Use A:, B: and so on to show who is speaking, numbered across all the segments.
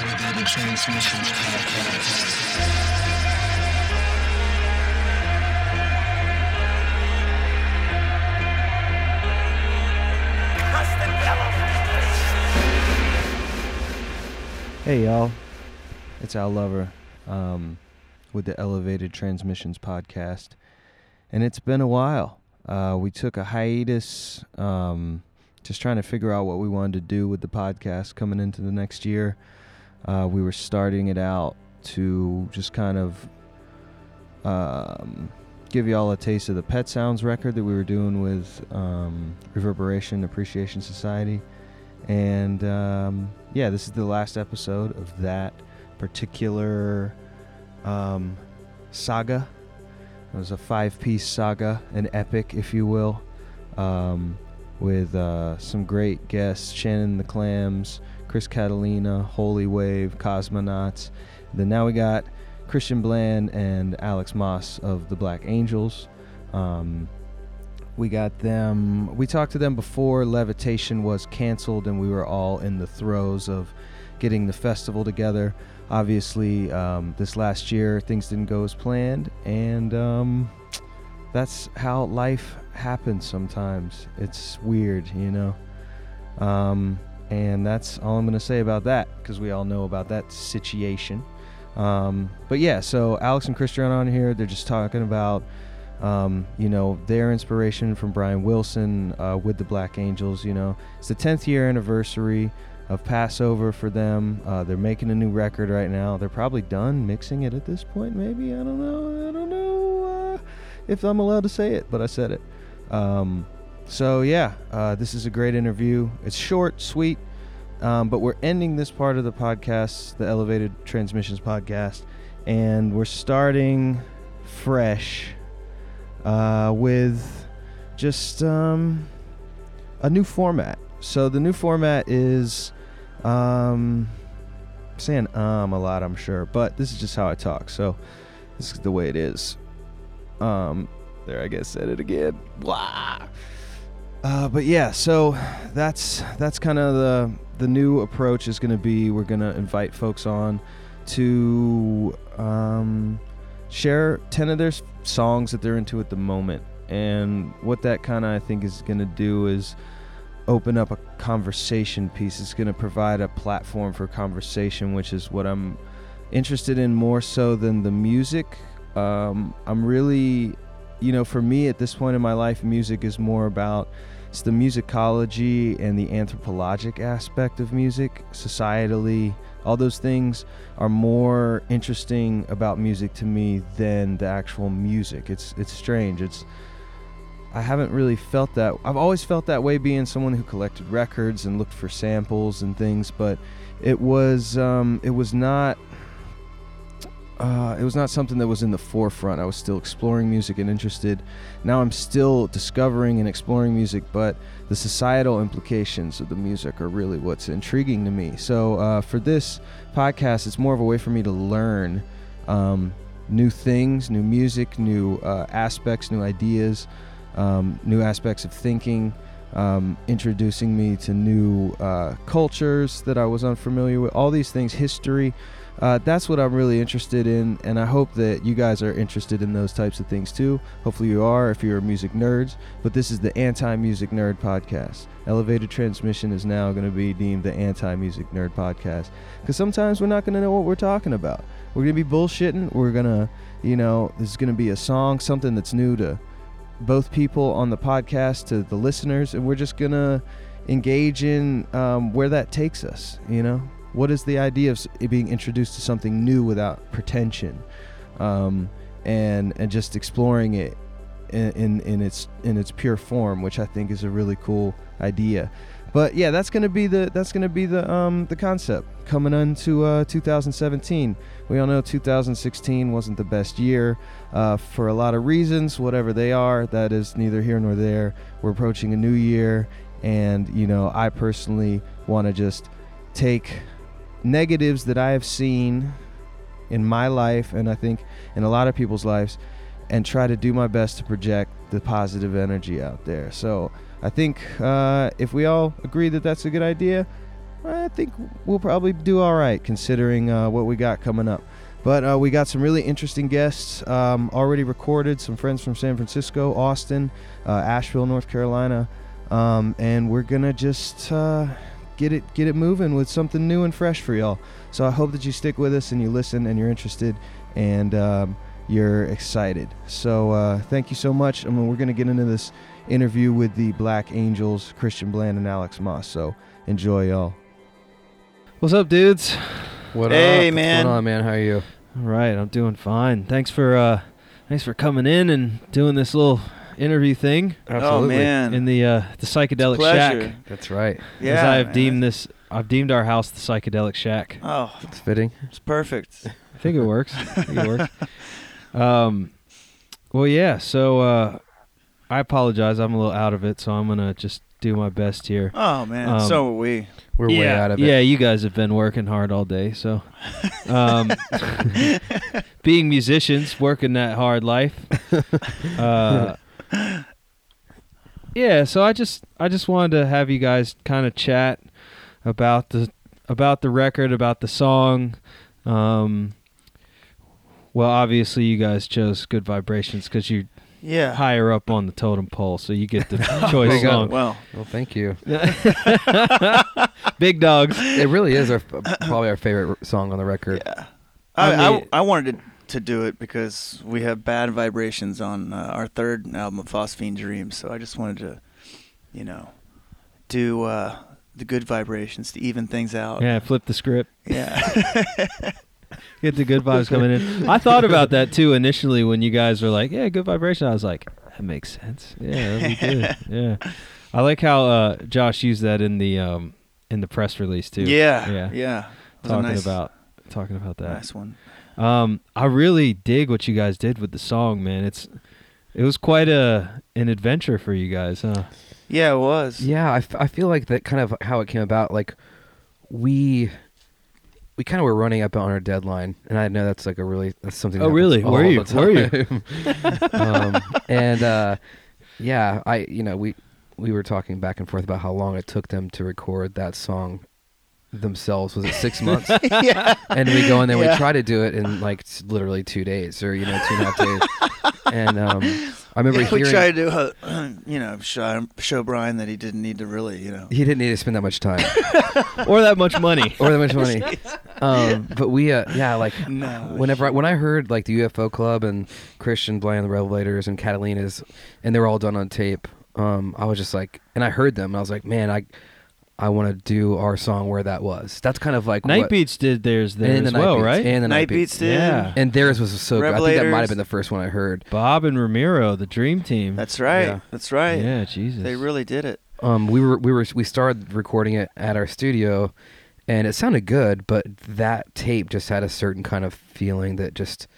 A: Hey y'all, it's Al Lover um, with the Elevated Transmissions podcast, and it's been a while. Uh, we took a hiatus, um, just trying to figure out what we wanted to do with the podcast coming into the next year. Uh, we were starting it out to just kind of um, give y'all a taste of the Pet Sounds record that we were doing with um, Reverberation Appreciation Society. And um, yeah, this is the last episode of that particular um, saga. It was a five piece saga, an epic, if you will, um, with uh, some great guests Shannon the Clams, Chris Catalina, Holy Wave, Cosmonauts. Then now we got Christian Bland and Alex Maas of the Black Angels. Um, we got them. We talked to them before Levitation was canceled, and we were all in the throes of getting the festival together. Obviously, um, this last year things didn't go as planned, and um, that's how life happens sometimes. It's weird, you know. Um, and that's all I'm going to say about that because we all know about that situation. Um, but yeah, so Alex and Christian on here, they're just talking about um, you know, their inspiration from Brian Wilson uh, with the Black Angels. You know, it's the 10th year anniversary of Passover for them. Uh, they're making a new record right now. They're probably done mixing it at this point, maybe. I don't know. I don't know uh, if I'm allowed to say it, but I said it. Um, so, yeah, uh, this is a great interview. It's short, sweet, um, but we're ending this part of the podcast, the Elevated Transmissions podcast, and we're starting fresh uh, with just um, a new format. So the new format is um, saying um a lot, I'm sure, but this is just how I talk. So this is the way it is. Um, there, I guess said it again. Blah. Uh, but yeah, so that's that's kind of the the new approach is going to be we're going to invite folks on to um, share 10 of their songs that they're into at the moment. And what that kind of I think is going to do is open up a conversation piece. It's going to provide a platform for conversation, which is what I'm interested in more so than the music. Um, I'm really, you know, for me at this point in my life, music is more about it's the musicology and the anthropologic aspect of music, societally. All those things are more interesting about music to me than the actual music. It's it's strange. It's I haven't really felt that. I've always felt that way being someone who collected records and looked for samples and things, but it was um, it was not uh, it was not something that was in the forefront. I was still exploring music and interested. Now I'm still discovering and exploring music, but the societal implications of the music are really what's intriguing to me. So uh, for this podcast, it's more of a way for me to learn um, new things, new music, new uh, aspects, new ideas, um, new aspects of thinking. Um, introducing me to new uh, cultures that I was unfamiliar with, all these things, history, uh, that's what I'm really interested in, and I hope that you guys are interested in those types of things too. Hopefully, you are if you're music nerds. But this is the Anti Music Nerd Podcast. Elevated Transmission is now going to be deemed the Anti Music Nerd Podcast because sometimes we're not going to know what we're talking about. We're going to be bullshitting. We're going to, you know, this is going to be a song, something that's new to both people on the podcast, to the listeners, and we're just going to engage in um, where that takes us, you know? What is the idea of being introduced to something new without pretension, um, and and just exploring it in, in in its in its pure form, which I think is a really cool idea. But yeah, that's gonna be the that's gonna be the um the concept coming into uh, 2017. We all know 2016 wasn't the best year uh, for a lot of reasons, whatever they are. That is neither here nor there. We're approaching a new year, and you know, I personally want to just take negatives that I have seen in my life, and I think in a lot of people's lives, and try to do my best to project the positive energy out there. So I think uh, if we all agree that that's a good idea, I think we'll probably do all right considering uh, what we got coming up. But uh, we got some really interesting guests um, already recorded. Some friends from San Francisco, Austin, uh, Asheville, North Carolina, um, and we're gonna just uh, get it get it moving with something new and fresh for y'all. So I hope that you stick with us and you listen and you're interested and um, you're excited. So uh, thank you so much. I mean, we're gonna get into this interview with the Black Angels, Christian Bland and Alex Maas. So enjoy, y'all.
B: What's up, dudes?
C: What
D: Hey,
C: up?
D: man.
C: What's going on, man? How are you?
B: All right, I'm doing fine. Thanks for uh, thanks for coming in and doing this little interview thing
D: Oh man,
B: in the uh, the psychedelic
D: pleasure.
B: shack.
C: That's right.
B: As
D: Yeah,
B: I have
D: man.
B: deemed this, I've deemed our house the psychedelic shack.
D: Oh,
C: It's fitting.
D: it's perfect.
B: I think it works. I think it works. Um, well, yeah. So uh, I apologize. I'm a little out of it, so I'm gonna just do my best here.
D: Oh man,
B: Um,
D: so are we.
C: We're
B: yeah,
C: way out of it.
B: Yeah, you guys have been working hard all day, so um, being musicians, working that hard life. Uh, yeah, so I just I just wanted to have you guys kind of chat about the about the record, about the song. Um, well, obviously, you guys chose "Good Vibrations" because you're
D: Yeah.
B: higher up on the totem pole, so you get the choice
C: you
B: song.
D: Well,
C: Well, thank you.
B: Big dogs.
C: It really is our probably our favorite song on the record.
D: yeah.
B: I
D: I, I, I wanted to, to do it because we have bad vibrations on uh, our third album of Phosphene Dreams. So I just wanted to, you know, do uh, the good vibrations to even things out.
B: Yeah, flip the script.
D: Yeah.
B: Get the good vibes coming in. I thought about that too initially when you guys were like, "Yeah, good vibration." I was like, "That makes sense." Yeah, that'd be good. Yeah, I like how uh, Josh used that in the um, in the press release too.
D: yeah.
B: yeah,
D: Yeah. It was a
B: talking
D: nice,
B: about talking about that.
D: nice one.
B: Um, I really dig what you guys did with the song, man. It's it was quite a an adventure for you guys, huh?
D: Yeah, it was.
C: Yeah, I, f- I feel like that kind of how it came about. Like we we kind of were running up on our deadline, and I know that's like a really that's something.
B: Oh, really?
C: happens
B: Were you?
C: the
B: Were you?
C: um, and uh, yeah, I you know we we were talking back and forth about how long it took them to record that song themselves. Was it six months?
D: yeah.
C: and we go and then
D: Yeah.
C: we try to do it in like s- literally two days or you know two and a half days. and um, I remember
D: Yeah, we
C: hearing
D: tried to, uh, you know, show, show Brian that he didn't need to really, you know.
C: he didn't need to spend that much time
B: or that much money?
C: or that much money. Um, but we, uh, yeah, like
D: No.
C: whenever I, when I heard like the UFO Club and Christian Bland, the Revelators, and Catalina's, and they were all done on tape. Um, I was just like, and I heard them, and I was like, man, I, I want to do our song where that was. That's kind of like
B: Night
C: what,
B: Beats did theirs there
C: and
B: as
C: the Night
B: well,
C: Beats,
B: right?
C: And the
D: Night Beats did.
B: Yeah.
C: and theirs was so good. I think that might have been the first one I heard.
B: Bob and Ramiro, the Dream Team.
D: That's right.
C: Yeah.
D: That's right.
B: Yeah, Jesus.
D: They really did it.
C: um we were we were we started recording it at our studio and it sounded good but that tape just had a certain kind of feeling that just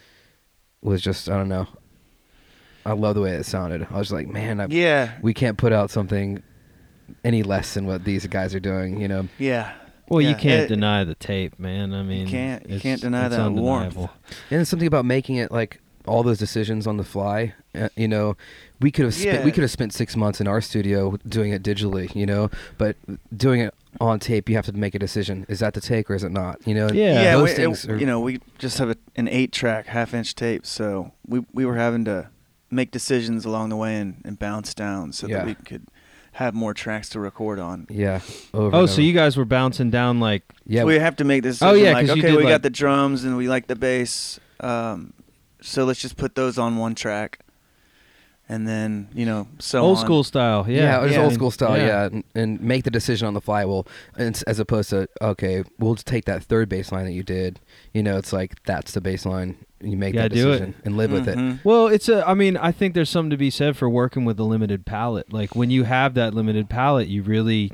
C: was just i don't know i love the way it sounded i was like man I,
D: Yeah.
C: we can't put out something any less than what these guys are doing you know
D: Yeah.
B: Well, you can't
D: it-
B: deny the tape, man. I mean,
D: can't- you can't deny
B: it's
D: that warmth.
B: undeniable.
C: and it's something about making it like all those decisions on the fly uh, you know we could have spent we could have spent six months in our studio doing it digitally you know but doing it on tape you have to make a decision is that the take or is it not you know
B: Yeah.
D: Yeah,
C: those
D: we, it-
C: are-
D: you know, we just have a, an eight-track, half-inch tape, so we we were having to make decisions along the way and, and bounce down so
C: Yeah.
D: that we could have more tracks to record on.
C: yeah over
B: Oh,
C: and
B: so
C: over.
B: you guys were bouncing down like
C: yeah
D: So we have to make this
B: Oh, yeah,
D: like,
B: 'cause you
D: okay, we
B: like-
D: got the drums and we like the bass, um, so let's just put those on one track, and then you know, so
B: old
D: on.
B: school style. Yeah,
C: Yeah, it was
D: Yeah.
C: old school style. Yeah, And, and make the decision on the fly. Well, and as opposed to okay, we'll just take that third bassline that you did. You know, it's like that's the bassline. You make
B: Gotta
C: that
B: do it.
C: decision and live with it.
D: Mhm.
B: Well, it's a. I mean, I think there's something to be said for working with a limited palette. Like when you have that limited palette, you really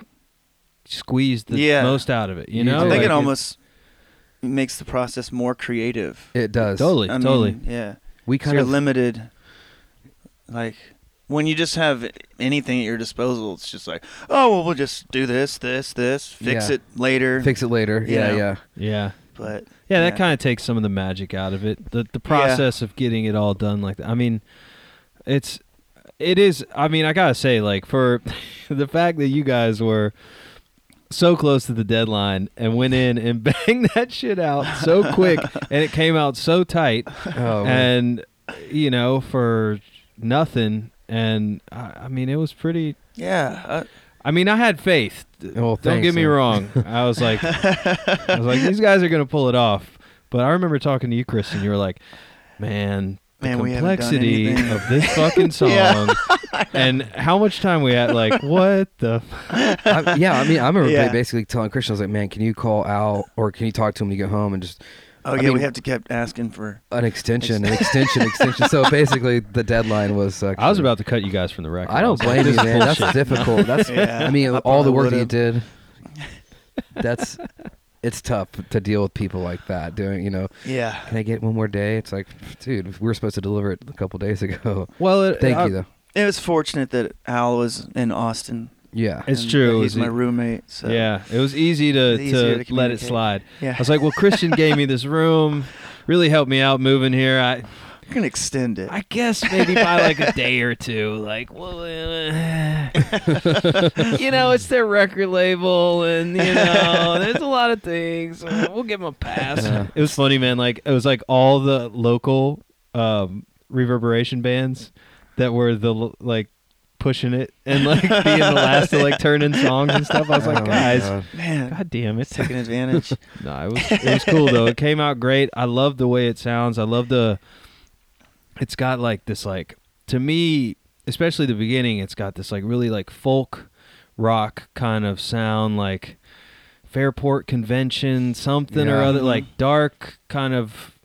B: squeeze the
D: Yeah.
B: most out of it. You
C: You
B: know,
C: do.
D: I think
B: Like
D: it almost makes the process more creative.
C: It does.
B: Totally,
D: I mean,
B: totally.
D: yeah.
C: We kind
D: you're
C: of
D: limited. Like when you just have anything at your disposal, it's just like, oh well, we'll just do this, this, this, fix
C: Yeah.
D: it later.
C: fix it later.
D: You
C: Yeah,
D: know.
C: yeah.
B: Yeah.
D: But
B: Yeah, that kind of takes some of the magic out of it. The the process of getting it all done like that. I mean, it's it is I mean, I got to say like for the fact that you guys were so close to the deadline and went in and banged that shit out so quick and it came out so tight
C: Oh, man.
B: and you know for nothing and I, I mean it was pretty
D: Yeah. Uh,
B: I mean I had faith
C: Well,
B: don't
C: thanks,
B: get me
C: man.
B: wrong I was like I was like these guys are gonna pull it off but I remember talking to you Chris and you were like man the
D: Man, we done
B: complexity of this fucking song
D: Yeah.
B: and how much time we had like what the
C: I, yeah, I mean, I remember
D: Yeah.
C: basically telling Christian, I was like, "Man, can you call Al or can you talk to him when you get home and just
D: oh
C: I
D: yeah,
C: mean-
D: we have to kept asking for.
C: an extension, an extension, extension." So basically, the deadline was. Actually,
B: I was about to cut you guys from the record
C: I don't blame you, man. That's difficult. That's.
D: Yeah,
C: I mean,
D: I
C: all the work that you did. That's. It's tough to deal with people like that. Doing, you know,
D: Yeah.
C: can I get one more day? It's like, dude, we were supposed to deliver it a couple days ago.
B: well it,
C: Thank
B: I-
C: you, though.
D: It was fortunate that Al was in Austin.
C: Yeah.
B: It's
D: and
B: true,
D: that
B: it
D: He's
B: was
D: my
B: e-
D: roommate. So
B: yeah it was easy to, to,
D: to
B: let it slide
D: Yeah.
B: I was like well Christian gave me this room really helped me out moving here I
D: you can extend it.
B: I guess maybe by like a day or two like well uh, you know it's their record label and you know there's a lot of things uh, we'll give them a pass
C: Yeah.
B: it was funny man like it was like all the local um reverberation bands that were the like pushing it and like being the last to like turn in songs and stuff. I was
C: Oh,
B: like,
C: my
B: guys,
C: God.
D: Man,
B: god damn it.
D: taking advantage.
B: No, it was it was cool though. It came out great. I love the way it sounds. I love the it's got like this like to me, especially the beginning, it's got this like really like folk rock kind of sound like Fairport Convention, something or
C: Yeah.
B: other
D: Mhm.
B: like dark kind of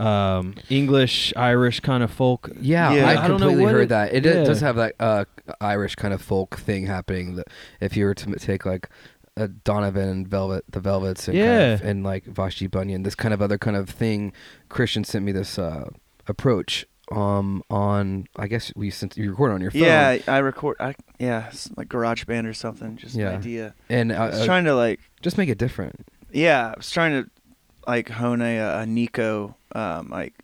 B: um English, Irish kind of folk.
C: Yeah,
D: Yeah.
C: I
D: I
B: don't know
C: completely
B: what
C: heard
B: it-
C: that. It
B: yeah.
C: does have that uh, Irish kind of folk thing happening. That if you were to take like uh, Donovan and Velvet, the Velvets, and kind
B: Yeah.
C: of, and like Vashti Bunyan, this kind of other kind of thing. Christian sent me this uh, approach um on I guess we sent you record on your phone.
D: yeah, I record. I yeah, it's like Garage Band or something. Just
C: Yeah.
D: an idea.
C: and
D: I was
C: uh, uh,
D: trying to like.
C: just make it different.
D: Yeah, I was trying to like hone a, a Nico, um, like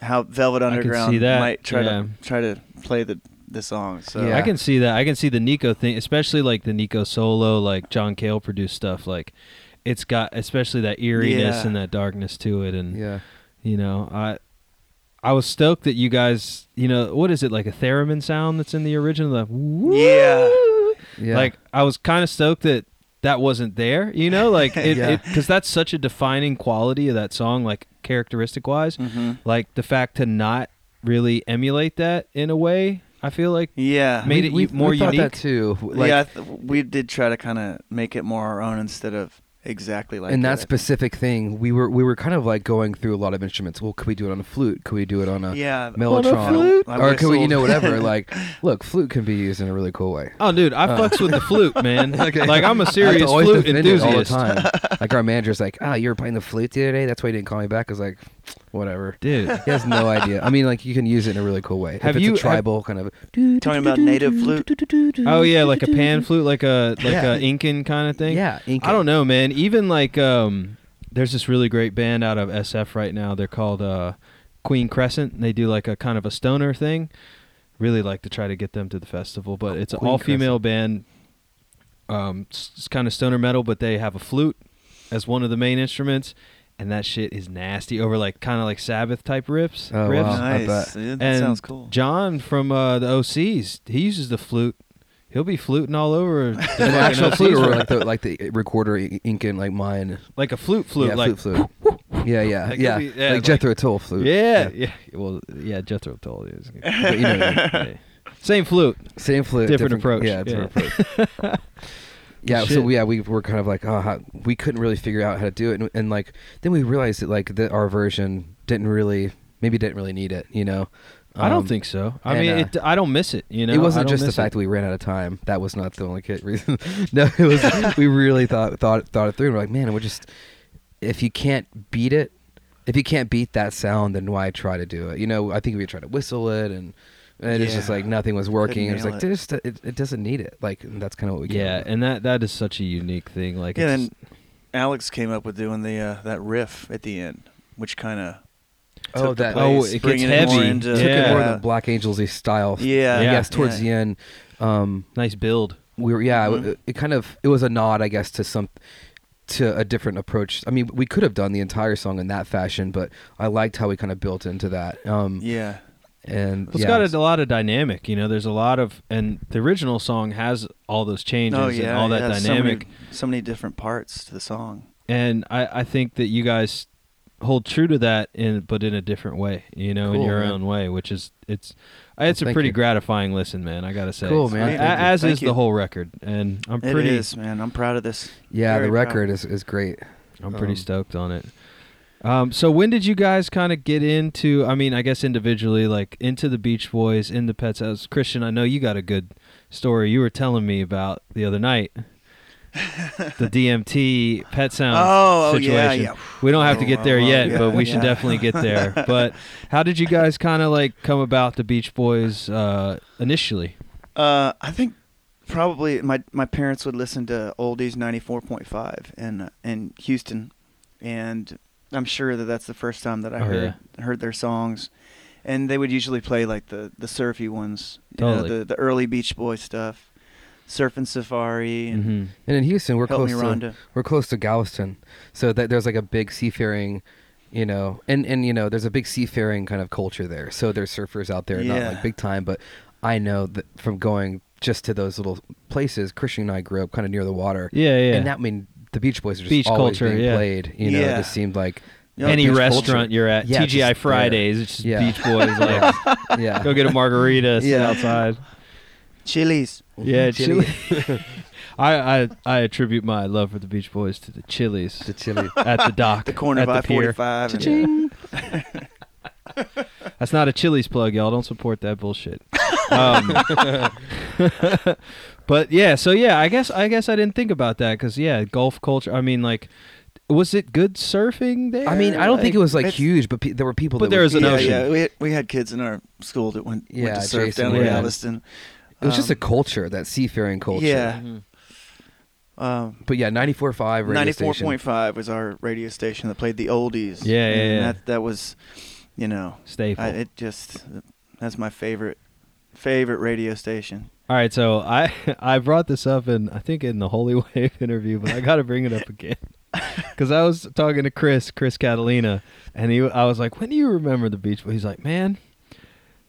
D: how Velvet Underground
B: see that,
D: might try
B: yeah.
D: to try to play the the song. So
C: Yeah.
B: I can see that. I can see the Nico thing, especially like the Nico solo, like John Cale produced stuff. Like it's got especially that eeriness
D: Yeah.
B: and that darkness to it, and
C: Yeah,
B: you know, I I was stoked that you guys, you know, what is it like a theremin sound that's in the original? Like,
D: Yeah.
C: yeah.
B: Like I was kind of stoked that that wasn't there. You know, like it
C: Yeah.
B: because that's such a defining quality of that song, like characteristic wise.
D: hmm
B: Like the fact to not really emulate that in a way, I feel like
D: Yeah.
B: made
C: we,
B: it
C: we,
B: more
C: we thought
B: unique.
C: that too. Like,
D: yeah, th- we did try to kind of make it more our own instead of exactly like
C: and
D: it, I
C: that specific thing, we were we were kind of like going through a lot of instruments. Well, could we do it on a flute? Could we do it on a
D: Yeah,
C: mellotron?
B: flute?
C: Or could we, you know, whatever? Like, look, flute can be used in a really cool way.
B: Oh, dude, I
C: Uh.
B: fucks with the flute, man.
C: Okay.
B: Like I'm a serious flute enthusiast,
C: all the time. like our manager's like, ah, you were playing the flute the other day. That's why you didn't call me back. I was like, whatever.
B: dude.
C: He has no idea. I mean, like you can use it in a really cool way.
B: Have
C: if it's
B: you-
C: a tribal kind of.
D: Talking about native flute.
B: Oh yeah, like a pan flute, like a like
C: Yeah.
B: a Incan kind of thing.
C: Yeah, Incan.
B: I don't know, man. Even like um, there's this really great band out of SF right now. They're called uh, Queen Crescent. and They do like a kind of a stoner thing. Really like to try to get them to the festival, but it's an
C: Queen
B: all female band. Um, it's kind of stoner metal, but they have a flute as one of the main instruments, and that shit is nasty. Over like kind of like Sabbath type riffs.
C: Oh,
B: riffs.
C: wow.
D: Nice. Yeah, that
B: And
D: sounds cool.
B: John from uh, the OCs, he uses the flute. He'll be fluting all over the
C: An actual flute or like the like the recorder I- Incan like mine.
B: like a flute, flute,
C: yeah,
B: like
C: flute, flute. yeah, yeah,
B: Like,
C: yeah.
B: be- yeah,
C: like
B: like-
C: Jethro Tull flute.
B: Yeah, yeah, Well, yeah, Jethro Tull is.
C: But you know what I mean.
B: Yeah. Same flute.
C: Same flute,
B: Different approach,
C: Yeah, different
B: yeah.
C: approach. yeah,
B: Shit.
C: so yeah, we were kind of like, oh, how, we couldn't really figure out how to do it, and, and like then we realized that like that our version didn't really, maybe didn't really need it, you know.
B: I don't
C: Um,
B: think so. I
C: and,
B: mean,
C: uh,
B: it, I don't miss it. You know,
C: it wasn't just the fact
B: it.
C: that we ran out of time. That was not the only kid reason. no, it was we really thought thought thought it through. And we're like, man, we're just if you can't beat it, if you can't beat that sound, then why try to do it? You know, I think we tried to whistle it, and, and it's just like nothing was working. It was like
D: it.
C: just it, it doesn't need it. Like that's kind of what we. came
B: Yeah,
C: up with.
B: and that that is such a unique thing. Like,
D: Yeah,
B: it's,
D: then Alex came up with doing the uh, that riff at the end, which kind of
C: Oh, that-
B: Oh, it gets heavy.
C: took it more
B: Yeah.
C: than Black Angels style.
D: Yeah,
C: I
B: Yeah.
C: guess towards
D: yeah.
C: the end. Um,
B: nice build.
C: we were yeah
D: Mhm.
C: it, it kind of it was a nod i guess to some to a different approach i mean we could have done the entire song in that fashion but i liked how we kind of built into that um
D: Yeah.
C: And
B: It's
C: yeah,
B: got
C: it's-
B: a, lot of dynamic, you know. There's a lot of, and the original song has all those changes
D: Oh yeah.
B: and all that
D: yeah,
B: dynamic.
D: So many, so many different parts to the song.
B: and I, I think that you guys hold true to that in but in a different way you know in your
C: man.
B: own way which is it's it's a pretty
C: you.
B: gratifying listen man i gotta say
C: Cool, man.
B: A-
D: Thank you.
B: as
D: Thank
B: is the whole record and i'm pretty
D: is, man. I'm proud of this.
C: yeah
D: very
C: the
D: proud.
C: record is, is great
B: i'm pretty
C: um,
B: stoked on it um, so when did you guys kind of get into i mean i guess individually like into the beach boys into pet sounds christian i know you got a good story you were telling me about the other night the dmt pet sounds
D: Oh, oh,
B: situation
D: yeah, yeah.
B: We don't have to
D: Oh,
B: get there
D: oh,
B: yet,
D: yeah,
B: but we should definitely get there. But how did you guys kind of like come about the Beach Boys uh, initially?
D: Uh, I think probably my my parents would listen to oldies 94.5 in uh, in Houston, and I'm sure that that's the first time that I
B: Oh,
D: heard heard their songs, and they would usually play like the the surfy ones, you know, the the early Beach Boy stuff, Surfing Safari, and
B: Mm-hmm.
C: and in houston we're
D: Help
C: close to
D: Rhonda.
C: we're close to galveston so that there's like a big seafaring you know and and you know there's a big seafaring kind of culture there so there's surfers out there not
D: Yeah.
C: like big time but i know that from going just to those little places christian and i grew up kind of near the water
B: Yeah, yeah.
C: and that I mean the beach boys are just
B: Beach
C: always
B: culture,
C: being
B: yeah.
C: played you know
D: Yeah.
C: it just seemed like
D: You know,
B: Any
D: beach
B: restaurant
D: culture.
B: you're at,
C: Yeah,
B: TGI
C: just there.
B: Fridays, it's just
C: Yeah.
B: Beach Boys. Like,
C: yeah
B: go get a margarita, sit
D: Yeah.
B: outside.
D: Chili's.
B: Yeah,
C: Chili.
B: chili. I, I I attribute my love for the Beach Boys to the Chili's
C: the chili
B: at the dock,
D: The corner
B: at
D: of I
B: the pier.
D: 45.
C: Cha-ching.
B: That's not a Chili's plug, y'all. Don't support that bullshit. Um, but yeah, so yeah, I guess I guess I didn't think about that because yeah, Gulf culture. I mean, like, was it good surfing there?
C: i mean i don't think it was like
D: it's-
C: huge but pe- there were people
B: But
C: that
B: there was an
D: yeah,
B: ocean.
D: yeah. We had, we had kids in our school that went,
C: Yeah,
D: went to surf
C: Jason
D: down in
B: would.
D: Galveston.
C: it was just a
D: Um,
C: culture that seafaring culture
D: Yeah.
B: Mhm.
D: Um,
C: but yeah 94.5 radio
D: Ninety four
C: station.
D: point five was our radio station that played the oldies.
B: Yeah, yeah,
D: and
B: yeah.
D: That that was, you know,
B: staple.
D: I, it just that's my favorite favorite radio station.
B: All right, so I I brought this up in I think in the Holy Wave interview, but I got to bring it up again because I was talking to Chris Chris Catalina, and he I was like, when do you remember the Beach Boys? He's like, man,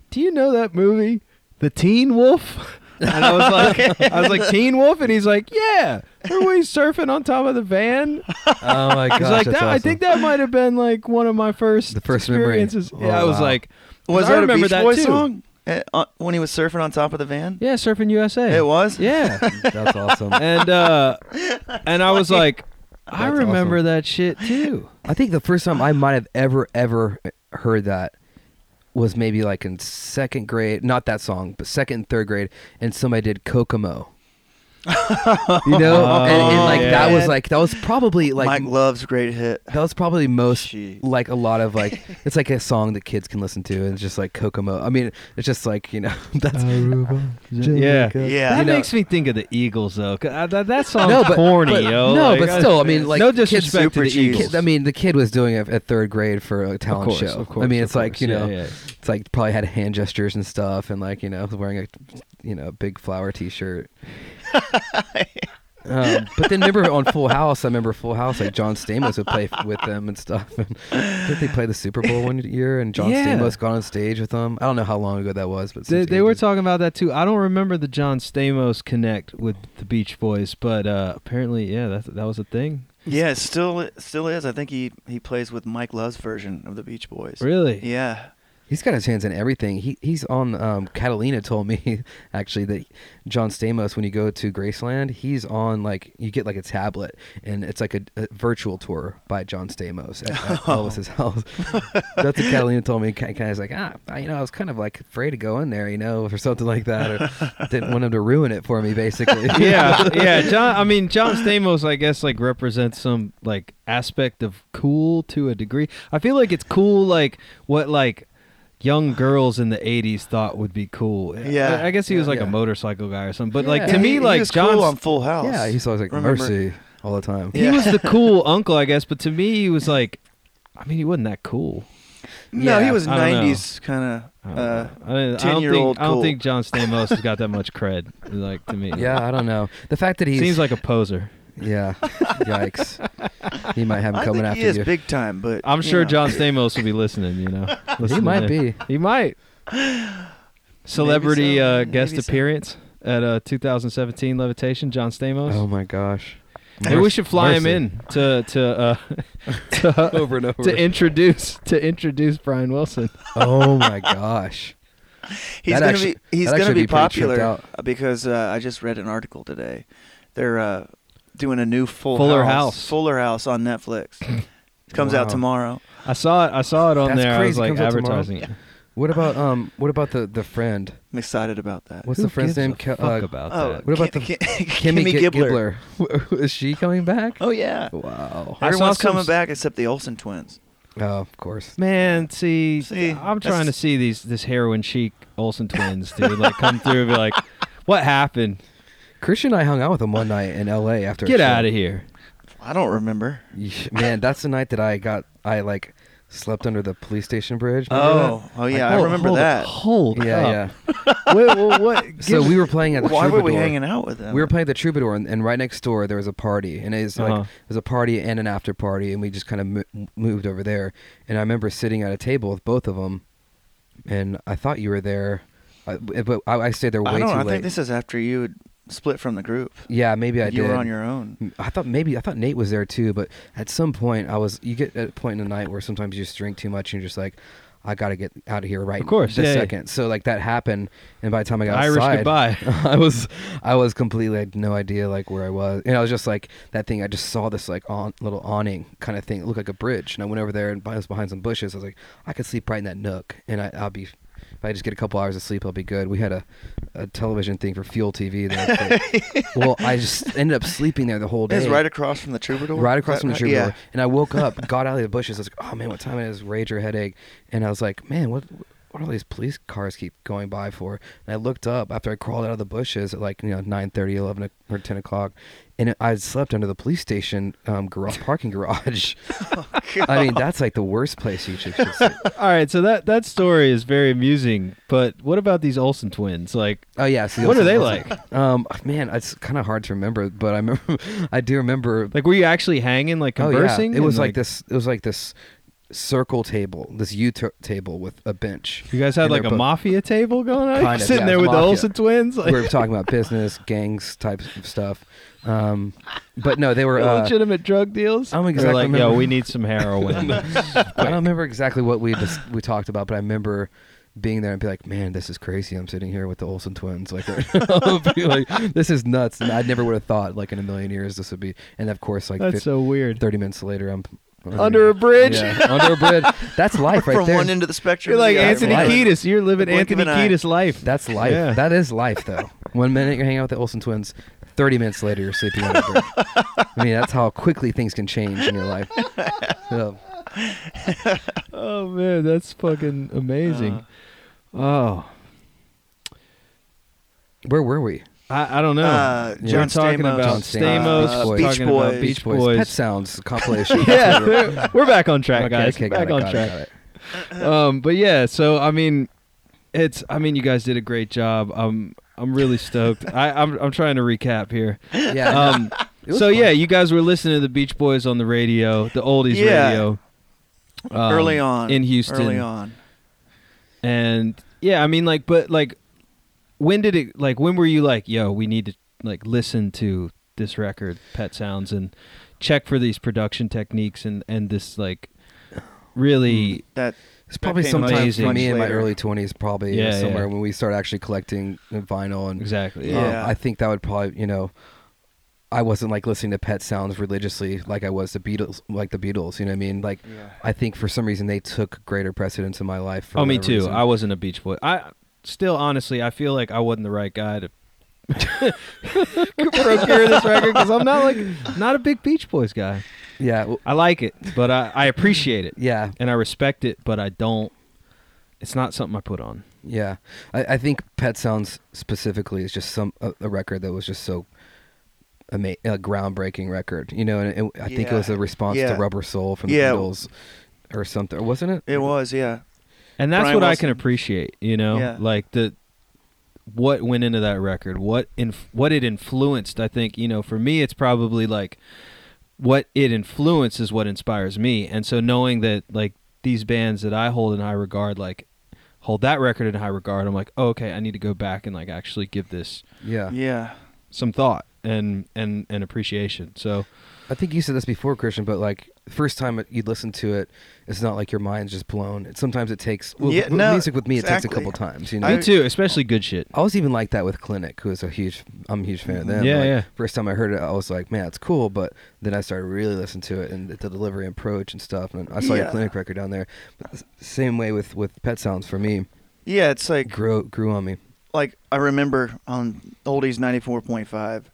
B: do you know that movie, The Teen Wolf? And I was like, I was like Teen Wolf, and he's like, yeah. Remember when he's surfing on top of the van?
C: oh my gosh
B: He's like,
C: that's
B: that, I think that might have been like one of my first
C: The first memory.
B: experiences.
C: Oh,
B: yeah, I was oh,
C: wow.
B: like,
D: Was
B: I
D: that a
B: remember
D: Beach
B: that
D: Boys
B: too.
D: song uh, when he was surfing on top of the van?
B: yeah, surfing USA.
D: It was.
B: Yeah.
C: that's awesome
B: and uh and I was like, I
C: That's
B: remember
C: awesome.
B: that shit too.
C: I think the first time I might have ever ever heard that was maybe like in second grade. Not that song, but second and third grade, and somebody did Kokomo. You know,
B: Oh,
C: and, and like that was like that was probably like
D: Mike Love's great hit.
C: that was probably most
D: She-
C: like a lot of like it's like a song that kids can listen to, and it's just like Kokomo. I mean, it's just like you know that's
B: yeah.
D: Yeah.
B: That
C: You know-
B: makes me think of the Eagles though. uh, that, that song's
C: no, but
B: corny,
C: but-
B: yo.
C: No,
B: Like,
C: but still, I mean, like
B: no
C: kids-
B: disrespect to the
D: Super
B: Eagles.
C: Kid, I mean, the kid was doing it at third grade for a
B: of
C: talent
B: course,
C: show.
B: of course.
C: I mean,
B: of
C: it's like
B: course.
C: you know,
B: Yeah, yeah.
C: it's like probably had hand gestures and stuff, and like you know, wearing a you know big flower T-shirt. Um, but then remember on Full House, I remember Full House, like John Stamos would play with them and stuff. And did they play the Super Bowl one year? And John
B: Yeah.
C: Stamos got on stage with them. I don't know how long ago that was, but
B: They, they were talking about that too. I don't remember the John Stamos connect with the Beach Boys, but uh, apparently, yeah, that that was a thing.
D: Yeah, it still it still is. I think he he plays with Mike Love's version of the Beach Boys.
B: Really?
D: Yeah.
C: He's got his hands in everything. He he's on. Um, Catalina told me actually that John Stamos, when you go to Graceland, he's on like you get like a tablet, and it's like a, a virtual tour by John Stamos at, at Elvis's house. That's what Catalina told me. Kind of like, ah, I- you know, I was kind of like afraid to go in there, you know, or something like that, or didn't want him to ruin it for me, basically.
B: yeah, yeah. John, I mean, John Stamos, I guess, like represents some like aspect of cool to a degree. I feel like it's cool, like what like young girls in the '80s thought would be cool.
D: Yeah.
B: I, I guess he was
C: Yeah.
B: like a motorcycle guy or something. But like to
D: And
B: me,
D: he, he
B: like
D: was
B: John,
D: cool on Full House.
C: yeah, he's always like
D: Remember-
C: mercy all the time.
B: he was the cool uncle, I guess. But to me, he was like, I mean, he wasn't that cool.
D: No, he was
B: I
D: '90s kind
B: I
D: of.
B: don't
D: Uh,
B: know. I, I don't
D: 10-year-old
B: think I don't
D: cool.
B: think John Stamos has got that much cred. Like to me,
C: Yeah, I don't know. The fact that he
B: seems like a poser.
C: Yeah, yikes. He might have him
D: I
C: coming
D: think
C: after
D: he is
C: you.
D: big time, but
B: I'm
D: you
B: sure
D: know.
B: John Stamos will be listening. You know,
C: he
B: listening
C: might
B: to-
C: be.
B: He might. Celebrity
D: so,
B: uh, guest
D: maybe so.
B: appearance at uh, 2017 Levitation. John Stamos.
C: Oh my gosh.
B: Maybe we should fly him
C: Mercy.
B: in to to uh, to,
C: over and over.
B: to introduce to introduce Brian Wilson.
C: oh my gosh.
D: He's
C: That
D: gonna
C: actu-
D: be he's
C: that
D: gonna
C: actually
D: be
C: be pretty tripped
D: popular
C: out.
D: uh, because uh, I just read an article today. They're uh, doing a new Full
B: Fuller
D: House,
B: House.
D: Fuller House on Netflix. It comes out tomorrow.
B: I saw it. I saw it on
C: That's
B: there. I was
C: crazy.
B: like
C: Comes out tomorrow?
B: advertising it.
C: What about um? What about the the friend?
D: I'm excited about that.
C: What's
B: Who
C: the friend's
B: gives
C: name?
B: a
C: Ke-
B: fuck
C: uh,
B: about
D: oh,
B: that?
C: What about
D: Ki-
C: the-
D: Ki-
C: Kimmy,
D: Kimmy
C: Gi-
D: Gibbler?
C: Gibbler. Is she coming back?
D: Oh yeah,
C: Wow.
B: I saw
D: everyone's
B: some
D: coming
B: s-
D: back except the Olsen twins.
C: Oh, of course.
B: Man, see,
D: See,
B: I'm trying to see these this heroin chic Olsen twins, dude. Like come through and be like, what happened?
C: Christian and I hung out with him one night in L.A. after. a
B: Get out of here.
D: I don't remember.
C: Yeesh, Man, that's the night that I got I like slept under the police station bridge.
D: Oh, oh yeah, I
B: Hold-
D: remember
B: hold-
D: that.
B: Hold
C: Yeah,
B: up.
C: yeah.
B: Wait, what? what
C: So we were playing at the
D: Why were we
C: Troubadour.
D: hanging out with them?
C: We were playing at the Troubadour, and, and right next door there was a party, and it was like
B: Uh-huh.
C: it was a party and an after party, and we just kind of mo- moved over there. And I remember sitting at a table with both of them, and I thought you were there, I, but I, I stayed there way
D: I don't.
C: too
D: I
C: late.
D: think this is after you had split from the group.
C: yeah, maybe I
D: you
C: did.
D: You were on your own.
C: Mm, I thought maybe I thought Nate was there too, but at some point I was. You get at a point in the night where sometimes you just drink too much and you're just like, I got to get out of here right
B: Of course,
C: this
B: yeah, yeah.
C: second. So like that happened, and by the time I got
B: Irish
C: outside,
B: goodbye.
C: I was I was completely I had no idea like where I was, and I was just like that thing. I just saw this like on, little awning kind of thing. It looked like a bridge, and I went over there and I was behind some bushes. I was like, I could sleep right in that nook, and I, I'll be. If I just get a couple hours of sleep, I'll be good. We had a, a television thing for Fuel TV there. well, I just ended up sleeping there the whole day.
D: It's right across from the troubadour.
C: Right across
D: That
C: from the uh,
D: right?
C: troubadour.
D: Yeah.
C: And I woke up, got out of the bushes. I was like, oh man, what time it is? Rager headache. And I was like, man, what what are all these police cars keep going by for? And I looked up after I crawled out of the bushes at like, you know, 9 11 or 10 o'clock. And I slept under the police station um, garage, parking garage. I mean, that's like the worst place you should, should sleep.
B: All right, so that that story is very amusing. But what about these Olsen twins? Like,
C: Oh yeah, so
B: what are they
C: also-
B: like?
C: Um, man, it's kind of hard to remember, but I remember, I do remember
B: Like, were you actually hanging, like
C: Oh
B: conversing?
C: yeah, it was
B: and,
C: like, this. It was like this circle table, this U t- table with a bench.
B: You guys had
C: and
B: like a
C: both-
B: mafia table going on,
C: Kind of,
B: sitting
C: yeah,
B: there with the
C: mafia.
B: Olsen twins. Like,
C: we were talking about business, gangs, types of stuff. Um, but no, they were. Uh,
B: legitimate drug deals.
C: I don't
B: They were
C: exactly
B: like,
C: remember.
B: yo, we need some heroin.
C: I don't remember exactly what we just we talked about, but I remember being there and be like, "Man, this is crazy. I'm sitting here with the Olsen twins. Like, be like, this is nuts." And I never would have thought, like, in a million years, this would be. And of course, like,
B: That's
C: fif-
B: so weird.
C: thirty minutes later, I'm
B: Under a bridge.
C: Yeah, under a bridge. That's life right
D: From
C: there.
D: one end of the spectrum.
B: You're
D: to
B: like
D: the other.
B: Anthony
C: life.
B: Kiedis. You're living
D: blink of
B: Anthony
D: an eye.
B: Kiedis life.
C: That's life.
B: Yeah.
C: That is life, though. One minute you're hanging out with the Olsen twins, 30 minutes later you're sleeping on a bridge. I mean, that's how quickly things can change in your life. So,
B: Oh man, that's fucking amazing. Uh. oh,
C: where were we?
B: I, I don't know.
D: Uh,
B: We
D: John
B: were talking
D: Stamos.
B: about
C: John
B: Stamos,
C: Stamos,
B: we're
D: Beach
B: talking about
D: Boys.
B: Beach
C: Boys.
B: Boys.
C: Pet Sounds compilation.
B: yeah, we're- we're back on track,
C: Okay,
B: guys.
C: okay, got
B: back
C: it,
B: on track.
C: it.
B: um, but yeah, so I mean, it's. I mean, you guys did a great job. I'm. I'm really stoked. I, I'm. I'm trying to recap here.
C: Yeah.
B: Um, so
C: fun.
B: yeah, you guys were listening to the Beach Boys on the radio, the oldies
D: Yeah.
B: radio. um,
D: early on
B: in Houston,
D: Early on.
B: and yeah, I mean, like, but like, when did it? Like, when were you like, yo, we need to like listen to this record, Pet Sounds, and check for these production techniques and and this like really
D: That
C: It's probably
D: came
C: sometime
B: amazing.
C: for me in my early 20s, probably
B: Yeah,
C: yeah, somewhere
B: yeah.
C: when we started actually collecting vinyl. And
B: exactly.
C: um,
D: Yeah.
C: I think that would probably, you know, I wasn't like listening to Pet Sounds religiously like I was the Beatles, like the Beatles. You know what I mean? Like, I think for some reason they took greater precedence in my life. For
B: Oh, me too.
C: reason.
B: I wasn't a Beach Boy. I still, honestly, I feel like I wasn't the right guy to procure this record because I'm not like not a big Beach Boys guy.
C: yeah, well,
B: I like it, but I, I appreciate it
C: yeah,
B: and I respect it, but I don't. It's not something I put on.
C: yeah. I, I think Pet Sounds specifically is just some a, a record that was just so. Ama- a groundbreaking record, you know, and it, I think it was a response
D: Yeah.
C: to Rubber Soul from the
D: Yeah.
C: Beatles. or something, wasn't it?
D: It was, yeah.
B: And that's
D: Brian
B: what I can appreciate. You know,
D: Yeah.
B: like the what went into that record, what inf- what it influenced. I think you know, for me, it's probably like what it influences what inspires me, and so knowing that like these bands that I hold in high regard, like hold that record in high regard, I'm like, oh, okay, I need to go back and like actually give this
C: Yeah.
D: Yeah.
B: some thought and and and appreciation. So
C: I think you said this before, Christian, but like the first time it- you listen to it, it's not like your mind's just blown. It, sometimes it takes well,
D: Yeah, no,
C: music with me. It takes a couple times. You know,
D: I-
B: me too, especially good shit.
C: I was even like that with Clinic, who is a huge. I'm a huge fan of them.
B: Yeah,
C: Like,
B: yeah.
C: First time I heard it, I was like, "Man, it's cool," but then I started really listening to it and the delivery and approach and stuff. And I saw your Clinic record down there. But same way with with Pet Sounds for me,
D: Yeah, it's like
C: grew grew on me.
D: like I remember on Oldies 94.5,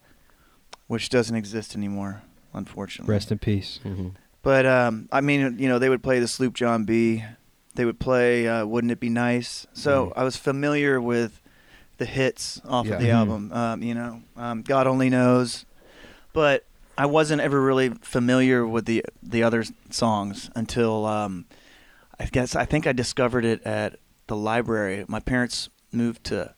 D: which doesn't exist anymore, unfortunately.
B: Rest in peace.
C: hmm
D: But um, I mean, you know, they would play the Sloop John B. They would play uh, "Wouldn't It Be Nice." So. I was familiar with the hits off
C: Yeah.
D: of the
B: Mhm.
D: album. Um, you know, um, God only knows, but I wasn't ever really familiar with the the other s- songs until um, I guess I think I discovered it at the library. My parents moved to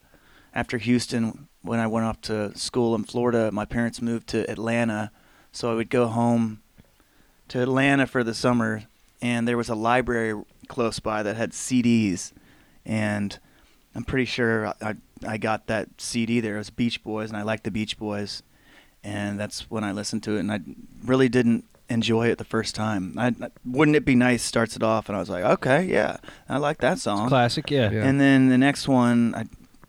D: after Houston when I went off to school in Florida. My parents moved to Atlanta, so I would go home to Atlanta for the summer, and there was a library close by that had CDs, and I'm pretty sure I, I, I got that CD there. It was Beach Boys, and I liked the Beach Boys, and that's when I listened to it, and I really didn't enjoy it the first time. I, wouldn't it be nice? Starts it off, and I was like, okay, yeah, I like that song.
B: Classic, yeah.
C: Yeah.
D: And then the next one, I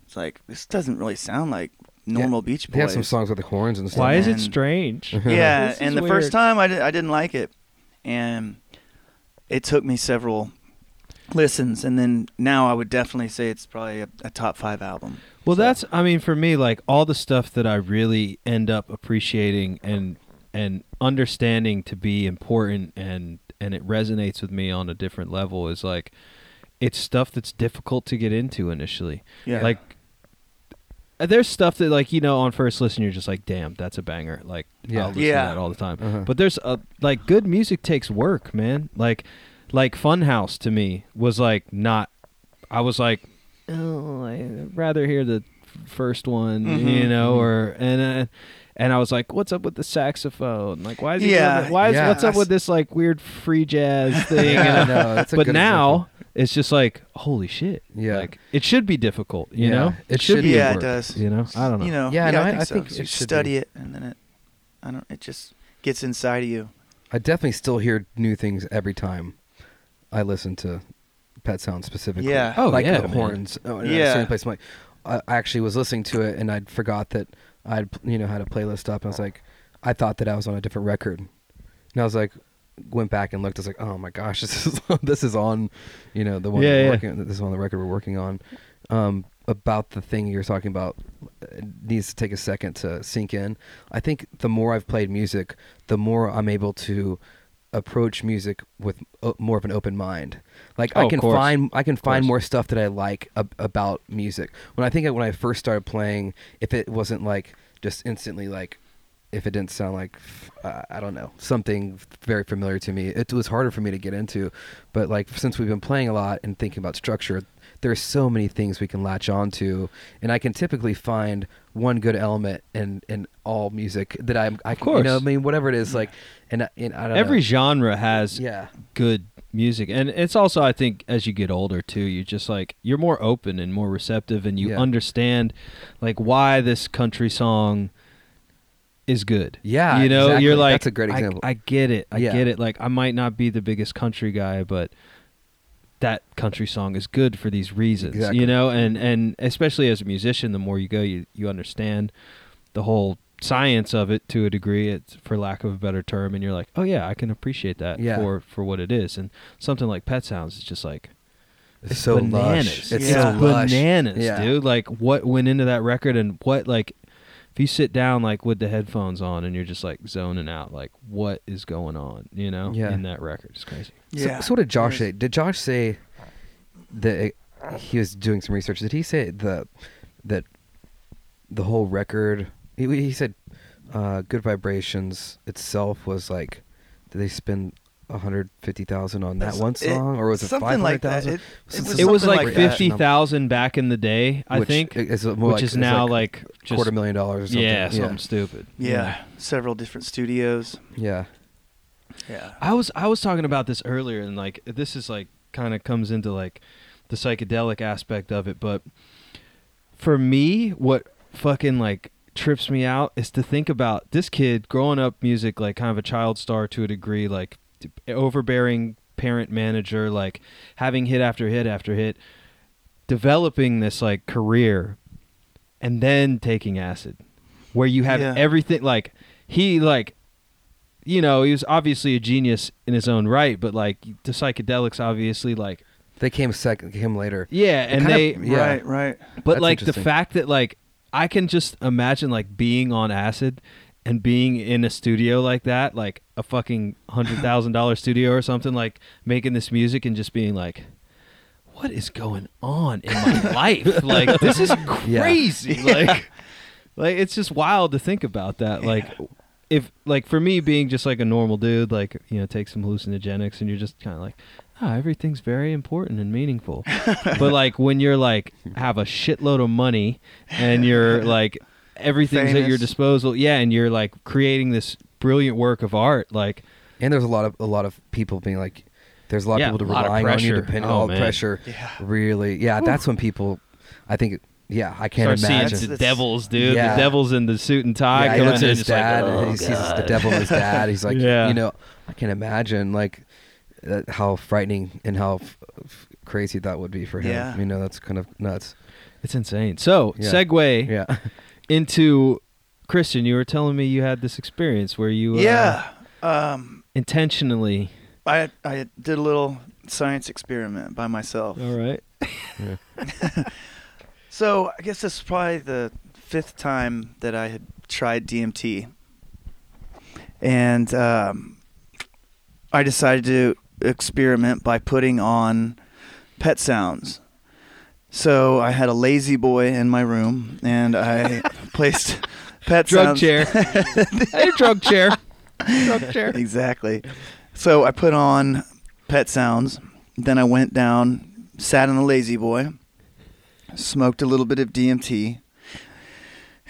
D: was like, this doesn't really sound like normal Beach Boys.
C: They have some songs with the horns and stuff.
B: Why is it
D: And-
B: strange?
D: yeah,
B: This is
D: and the
B: weird.
D: first time I, di- I didn't like it, and it took me several listens, and then now I would definitely say it's probably a, a top five album.
B: Well,
D: So-
B: that's I mean for me like all the stuff that I really end up appreciating and and understanding to be important and and it resonates with me on a different level is like it's stuff that's difficult to get into initially.
D: yeah,
B: Like there's stuff that like you know on first listen you're just like damn that's a banger like
C: Yeah.
B: I'll listen
D: Yeah.
B: to that all the time.
C: Uh-huh.
B: But there's a like good music takes work, man. Like like Funhouse to me was like not. I was like, oh, I'd rather hear the first one, you
D: Mhm.
B: know,
C: Mhm.
B: or and uh, and I was like, what's up with the saxophone? Like, why is he?
D: Yeah.
B: doing? Why is
C: Yeah.
B: what's up
D: I
B: with this like weird free jazz thing?
C: Yeah,
B: And,
C: no, that's a
B: but
C: good
B: now it's just like holy shit.
C: Yeah.
B: like it should be difficult, you
C: Yeah,
B: know.
C: it should be
D: yeah, it does.
B: You know, I don't know.
D: You know,
C: Yeah,
D: yeah,
C: no,
D: I
C: I-
D: think,
C: I
D: so.
C: think
D: So
C: it
D: you study
C: be.
D: it, and then it, I don't. It just gets inside of you.
C: I definitely still hear new things every time I listen to Pet Sounds specifically.
D: Yeah.
B: Oh,
C: like
B: yeah,
C: the
B: man.
C: horns. Oh,
D: Yeah.
C: certain place. I'm like, I I actually was listening to it and I'd forgot that I'd you know had a playlist up. And I was like, I thought that I was on a different record, and I was like, went back and looked. I was like, oh my gosh, this is this is on, you know, the one
B: Yeah, yeah.
C: working. This is on the record we're working on. Um, about the thing you're talking about it needs to take a second to sink in. I think the more I've played music, the more I'm able to approach music with more of an open mind. Like
B: Oh,
C: I can find I can find more stuff that I like ab- about music. When I think of when I first started playing, if it wasn't like just instantly like if it didn't sound like uh, I don't know something very familiar to me, it was harder for me to get into. But like since we've been playing a lot and thinking about structure, there's so many things we can latch onto, and I can typically find one good element in in all music that I'm I
B: Of
C: can- you know. I mean whatever it is like, and, I- and I don't know.
B: Every
C: know.
B: genre has
C: yeah
B: good music and it's also i think as you get older too you're just like you're more open and more receptive and you
C: Yeah.
B: understand like why this country song is good
C: Yeah,
B: you know
C: exactly.
B: you're like
C: That's a great
B: I-
C: example.
B: I, get it i
C: Yeah.
B: get it like i might not be the biggest country guy but that country song is good for these reasons
C: Exactly.
B: you know and and especially as a musician the more you go you you understand the whole science of it to a degree it's for lack of a better term and you're like oh yeah i can appreciate that
C: Yeah.
B: for for what it is and something like pet sounds is just like
C: it's so
B: bananas
C: lush. It's
D: Yeah.
C: so
B: bananas
C: Yeah.
B: dude like what went into that record and what like you sit down like with the headphones on and you're just like zoning out like what is going on you know
C: Yeah.
B: in that record it's crazy
C: So,
D: Yeah.
C: so what did Josh
D: There's-
C: say? Did Josh say that he was doing some research? Did he say the that the whole record? He, he said uh, "Good Vibrations" itself was like. Did they spend hundred fifty thousand on that
D: That's-
C: one
D: it-
C: song, or was it
D: something
C: five
D: like
C: hundred
D: that?
C: thousand?
D: It, it was,
B: It was
D: something
B: like,
D: like that.
B: fifty thousand back in the day, I
C: Which
B: think,
C: is more
B: which
C: like-
B: is
C: it's
B: now
C: like
B: like, just
C: quarter million dollars. Or something.
B: yeah, something stupid.
D: Yeah, several different studios.
C: yeah.
D: Yeah.
B: I was I was talking about this earlier, and like this is like kind of comes into like the psychedelic aspect of it, but for me, what fucking like trips me out is to think about this kid growing up music like kind of a child star to a degree, like t- overbearing parent manager, like having hit after hit after hit, developing this like career, and then taking acid, where you have
D: Yeah.
B: everything like he like you know, he was obviously a genius in his own right, but like the psychedelics, obviously, like
C: They came second, came later.
B: yeah, and
C: kinda-
B: they,
C: Yeah.
D: Right, right.
B: but
C: That's
B: like the fact that like I can just imagine like being on acid and being in a studio like that, like a fucking hundred thousand dollar studio or something, like making this music and just being like. What is going on in my life? Like this is crazy.
D: Yeah.
B: Like, like it's just wild to think about that. Like, if like for me being just like a normal dude, like you know, take some hallucinogenics and you're just kind of like, ah, everything's very important and meaningful. but like when you're like have a shitload of money and you're like everything's at your disposal, yeah, and you're like creating this brilliant work of art, like
C: And there's a lot of a lot of people being like, there's a lot
B: Yeah,
C: of people to
B: a lot of
C: relying on you,
B: pressure.
C: depending
B: Oh,
C: on all the
B: man.
C: pressure.
D: Yeah.
C: Really, yeah. That's when people, I think, yeah, I can't
B: start
C: imagine.
B: seeing the
D: That's-
B: devils, dude.
C: Yeah.
B: The devils in the suit and tie
C: yeah, he
B: coming
C: looks
B: in
C: at his
B: just like,
C: dad,
B: oh,
C: and he sees
B: God.
C: the devil in his dad. He's like,
B: Yeah.
C: you know, I can't imagine like uh, how frightening and how f- f- crazy that would be for him.
D: Yeah.
C: You know, that's kind of nuts.
B: It's insane. So,
C: Yeah.
B: segue
C: Yeah.
B: into Christian. You were telling me you had this experience where you uh,
D: Yeah. Um,
B: intentionally.
D: I I did a little science experiment by myself.
B: All right.
D: So I guess this is probably the fifth time that I had tried DMT, and um, I decided to experiment by putting on pet sounds. So I had a La-Z-Boy in my room, and I placed pet
B: Drug
D: sounds.
B: chair. hey, drug chair. Drug chair.
D: Exactly. So I put on pet sounds. Then I went down, sat in the La-Z-Boy, smoked a little bit of DMT,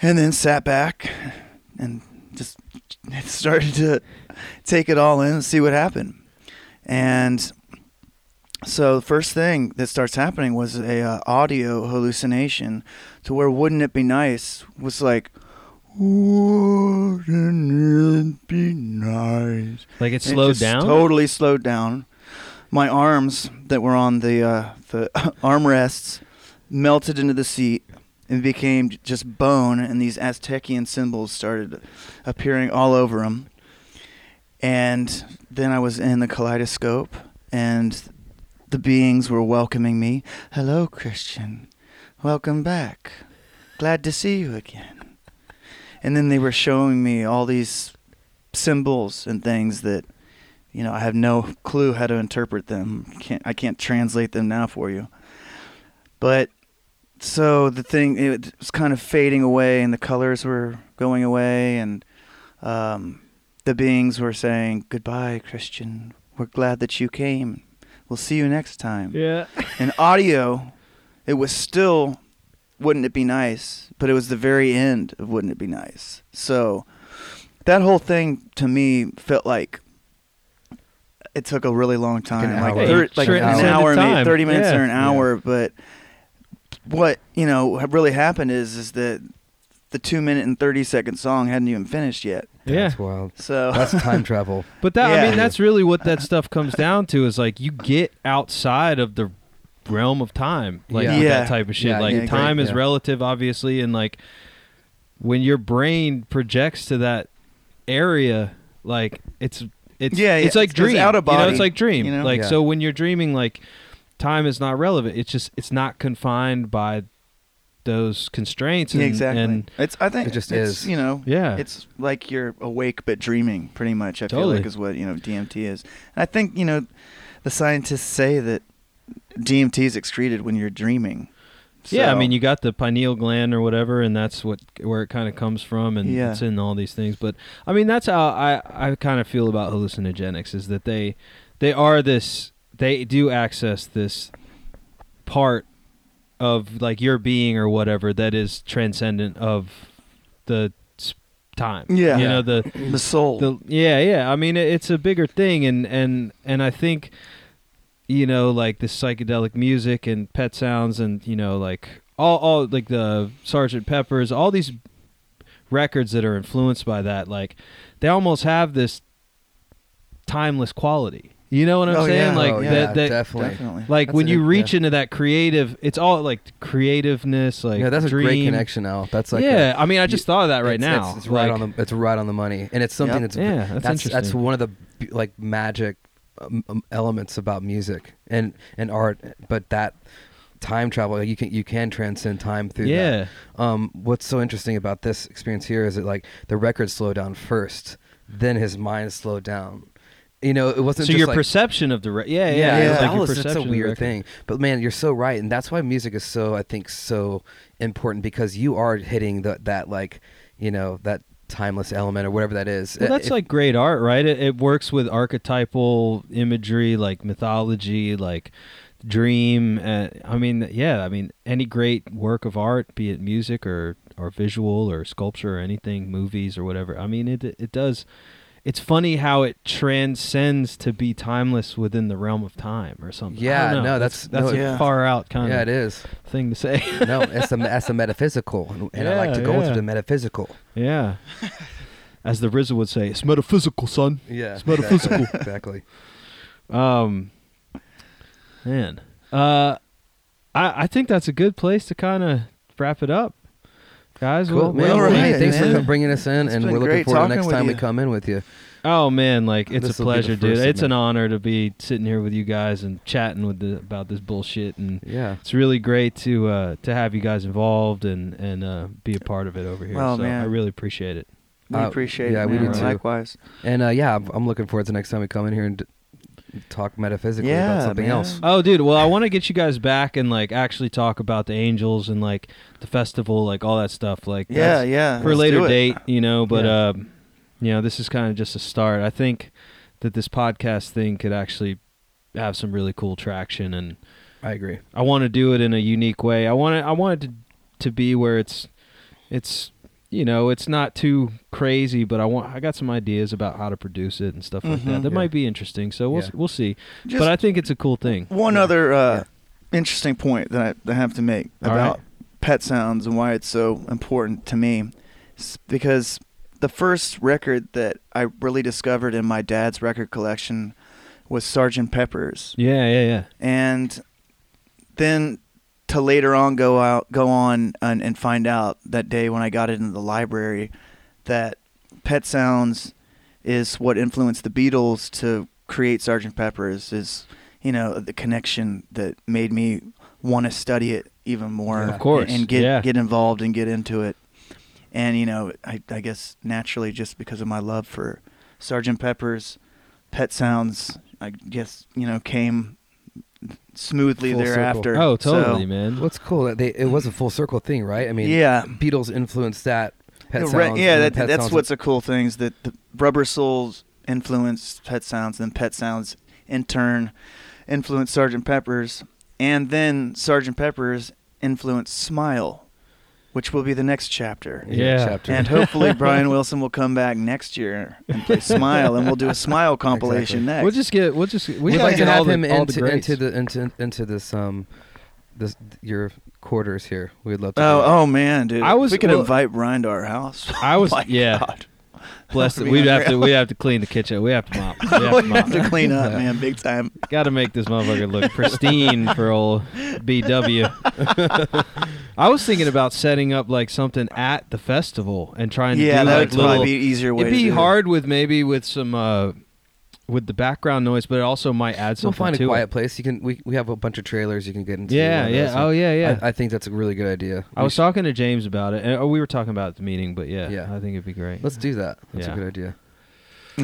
D: and then sat back and just started to take it all in and see what happened. And so the first thing that starts happening was a uh, audio hallucination to where wouldn't it be nice was like wouldn't it be nice
B: Like it slowed
D: just
B: down.
D: Totally slowed down. My arms that were on the uh, the armrests melted into the seat and became just bone, and these Aztecian symbols started appearing all over them. And then I was in the kaleidoscope, and the beings were welcoming me. Hello, Christian. Welcome back. Glad to see you again. And then they were showing me all these symbols and things that you know I have no clue how to interpret them. Can't I can't translate them now for you. But so the thing it was kind of fading away and the colors were going away and um, the beings were saying goodbye Christian. We're glad that you came. We'll see you next time.
B: Yeah.
D: In audio, it was still wouldn't it be nice, but it was the very end of wouldn't it be nice. So that whole thing to me felt like it took a really long time,
C: an
D: like,
C: hour.
D: thir- like
C: Sure,
D: an
C: extended
D: hour, maybe thirty minutes
B: Yeah.
D: or an hour. But what you know what really happened is is that the two minute and thirty second song hadn't even finished yet.
B: Yeah.
C: That's wild.
D: So
C: That's time travel.
B: But that I mean that's really what that stuff comes down to is like you get outside of the realm of time like
C: Yeah.
B: that type of shit
C: Yeah,
B: like
D: yeah,
B: time is
C: yeah.
B: relative obviously and like when your brain projects to that area like it's it's
D: Yeah,
B: it's
D: yeah,
B: like
D: it's
B: dream
D: out of
B: you know
D: body,
B: it's like dream
D: you know?
B: like
C: Yeah.
B: so when you're dreaming like time is not relevant it's just it's not confined by those constraints and,
D: Yeah, exactly.
B: and
D: it's I think
C: It just
D: it's,
C: is.
D: You know,
B: yeah
D: it's like you're awake but dreaming. Pretty much, I feel like is what you know DMT is. And I think you know the scientists say that DMT is excreted when you're dreaming.
B: yeah, I mean, you got the pineal gland or whatever, and that's what where it kind of comes from, and
D: Yeah.
B: it's in all these things. But I mean, that's how I I kind of feel about hallucinogenics is that they they are this they do access this part of like your being or whatever that is transcendent of the time.
D: Yeah.
B: you know the
D: the soul.
B: the yeah yeah i mean it- it's a bigger thing and and and i think you know like the psychedelic music and pet sounds and you know like all all like the sergeant peppers all these records that are influenced by that like they almost have this timeless quality you know what i'm
D: Oh,
B: saying
D: yeah.
B: like
C: oh,
B: that
C: yeah,
B: that
C: definitely.
D: Definitely.
B: like
C: That's
B: when
C: a
B: you reach
C: yeah.
B: into that creative it's all like creativeness like
C: yeah, that's a great
B: dream.
C: connection, Al. That's like
B: yeah
C: a,
B: I mean i just
C: you-
B: thought of that right
C: it's,
B: now
C: It's, it's right
B: Like,
C: on the it's right on the money, and it's something
D: Yep.
C: that's
B: yeah that's,
C: that's that's
B: interesting
C: one of the b- like magic um, um, elements about music and and art. But that time travel, like, you can you can transcend time through that.
B: yeah
C: Um, what's so interesting about this experience here is that like the record slowed down first, then his mind slowed down. You know, it wasn't
B: so your
C: like,
B: perception of the re- yeah yeah,
C: yeah,
D: yeah.
B: like
C: that was that's a weird thing. But man, you're so right, and that's why music is so I think so important because you are hitting the, that like you know that timeless element or whatever that is.
B: Well,
C: Uh,
B: that's like great art, right? It, it works with archetypal imagery, like mythology, like dream. Uh, I mean, yeah, I mean, any great work of art, be it music or or visual or sculpture or anything, movies or whatever. I mean, it it does. It's funny how it transcends to be timeless within the realm of time or something.
C: Yeah, no,
B: that's
C: that's-
B: that's
C: no,
B: a
D: yeah.
B: far out kind
C: yeah,
B: of
C: it is.
B: thing to say.
C: no, it's a that's a metaphysical, and, and I like to go
B: yeah.
C: into the metaphysical.
B: yeah, as the RZA would say, it's metaphysical, son.
C: Yeah,
B: It's metaphysical.
C: exactly.
B: Um, man, uh, I I think that's a good place to kind of wrap it up, guys.
C: Cool,
B: what-
C: man.
B: what-
D: All
C: Hey, thanks
D: man.
C: for bringing us in,
D: It's
C: and we're looking forward to the next
D: with
C: time we come in with you.
B: Oh man, like it's
C: This'll
B: a pleasure, dude.
C: first
B: It's an honor to be sitting here with you guys and chatting with the, about this bullshit, and
C: Yeah.
B: it's really great to uh, to have you guys involved and and uh, be a part of it over here.
D: Well,
B: so
D: man.
B: I really appreciate it.
D: we
C: Uh,
D: appreciate
C: yeah,
D: it.
C: Yeah,
D: we
B: do too.
D: Likewise.
C: And uh, yeah, I'm, I'm looking forward to the next time we come in here and d- talk metaphysically about something
D: man.
C: else.
B: Oh, dude. Well, I want to get you guys back and like actually talk about the Angels and like the festival, like all that stuff. Like
D: Yeah,
B: that's-
D: yeah.
B: for a later date, you know. But
C: Yeah.
B: um, you know, this is kind of just a start. I think that this podcast thing could actually have some really cool traction, and
C: I agree.
B: I want to do it in a unique way. I want it. I want it to to be where it's it's you know it's not too crazy, but I want I got some ideas about how to produce it and stuff like that.
D: Mhm.
B: That
C: Yeah.
B: might be interesting. So we'll
C: Yeah.
B: we'll see.
D: Just
B: but I think it's a cool thing.
D: one
C: Yeah.
D: other uh,
C: Yeah.
D: interesting point that I, that I have to make
B: All
D: about
B: right.
D: pet sounds and why it's so important to me is because the first record that I really discovered in my dad's record collection was Sgt. Pepper's.
B: Yeah, yeah, yeah.
D: and then to later on go out go on and, and find out that day when I got it in the library that Pet Sounds is what influenced the Beatles to create Sgt. Pepper's is you know the connection that made me want to study it even more
C: Yeah.
B: Of course,
D: and get
B: yeah.
D: get involved and get into it and you know I, I guess naturally just because of my love for Sgt. Pepper's Pet Sounds I guess you know came smoothly
C: Full circle.
D: thereafter
B: Oh,
D: So,
B: totally, man.
C: What's cool that they it was a full circle thing, right? I mean,
D: yeah
C: Beatles influenced that. Pet
D: Yeah,
C: sounds,
D: right, yeah that,
C: Pet
D: that's
C: Sounds-
D: what's a cool thing is that the Rubber Souls influenced Pet Sounds then Pet Sounds in turn influenced Sergeant Pepper's and then Sergeant Pepper's influenced Smile which will be the next chapter
B: Yeah.
C: chapter.
D: And hopefully Brian Wilson will come back next year and play Smile, and we'll do a Smile compilation
C: Exactly.
D: next.
B: We'll just get. We'll just. We
C: We'd
B: gotta
C: like to
B: get all
C: have
B: the,
C: him
B: all the
C: into,
B: greats.
C: into the into into this um this your quarters here. We'd love to.
D: oh, oh man, dude!
B: I was-
D: we could
B: well-
D: invite Brian to our house.
B: I was.
D: My
B: yeah.
D: God.
B: Bless it. We'd have to. We have to clean the kitchen. We have to mop. We have to mop.
D: have to clean up, man, big time.
B: Got to make this motherfucker look pristine for old BW. I was thinking about setting up like something at the festival and trying to
D: Yeah,
B: do
D: that
B: like
D: would probably be easier way.
B: it'd be
D: do it.
B: hard with maybe with some uh with the background noise, but it also might add some.
C: We'll
B: something
C: find a quiet
B: it.
C: place. You can we we have a bunch of trailers you can get into.
B: Yeah, yeah.
C: those.
B: Oh yeah, yeah.
C: I, I think that's a really good idea.
B: I
C: We
B: was
C: should-
B: talking to James about it, and oh, we were talking about it at the meeting, but yeah,
C: Yeah.
B: I think it'd be great.
C: Let's do that. That's
B: Yeah.
C: a good idea.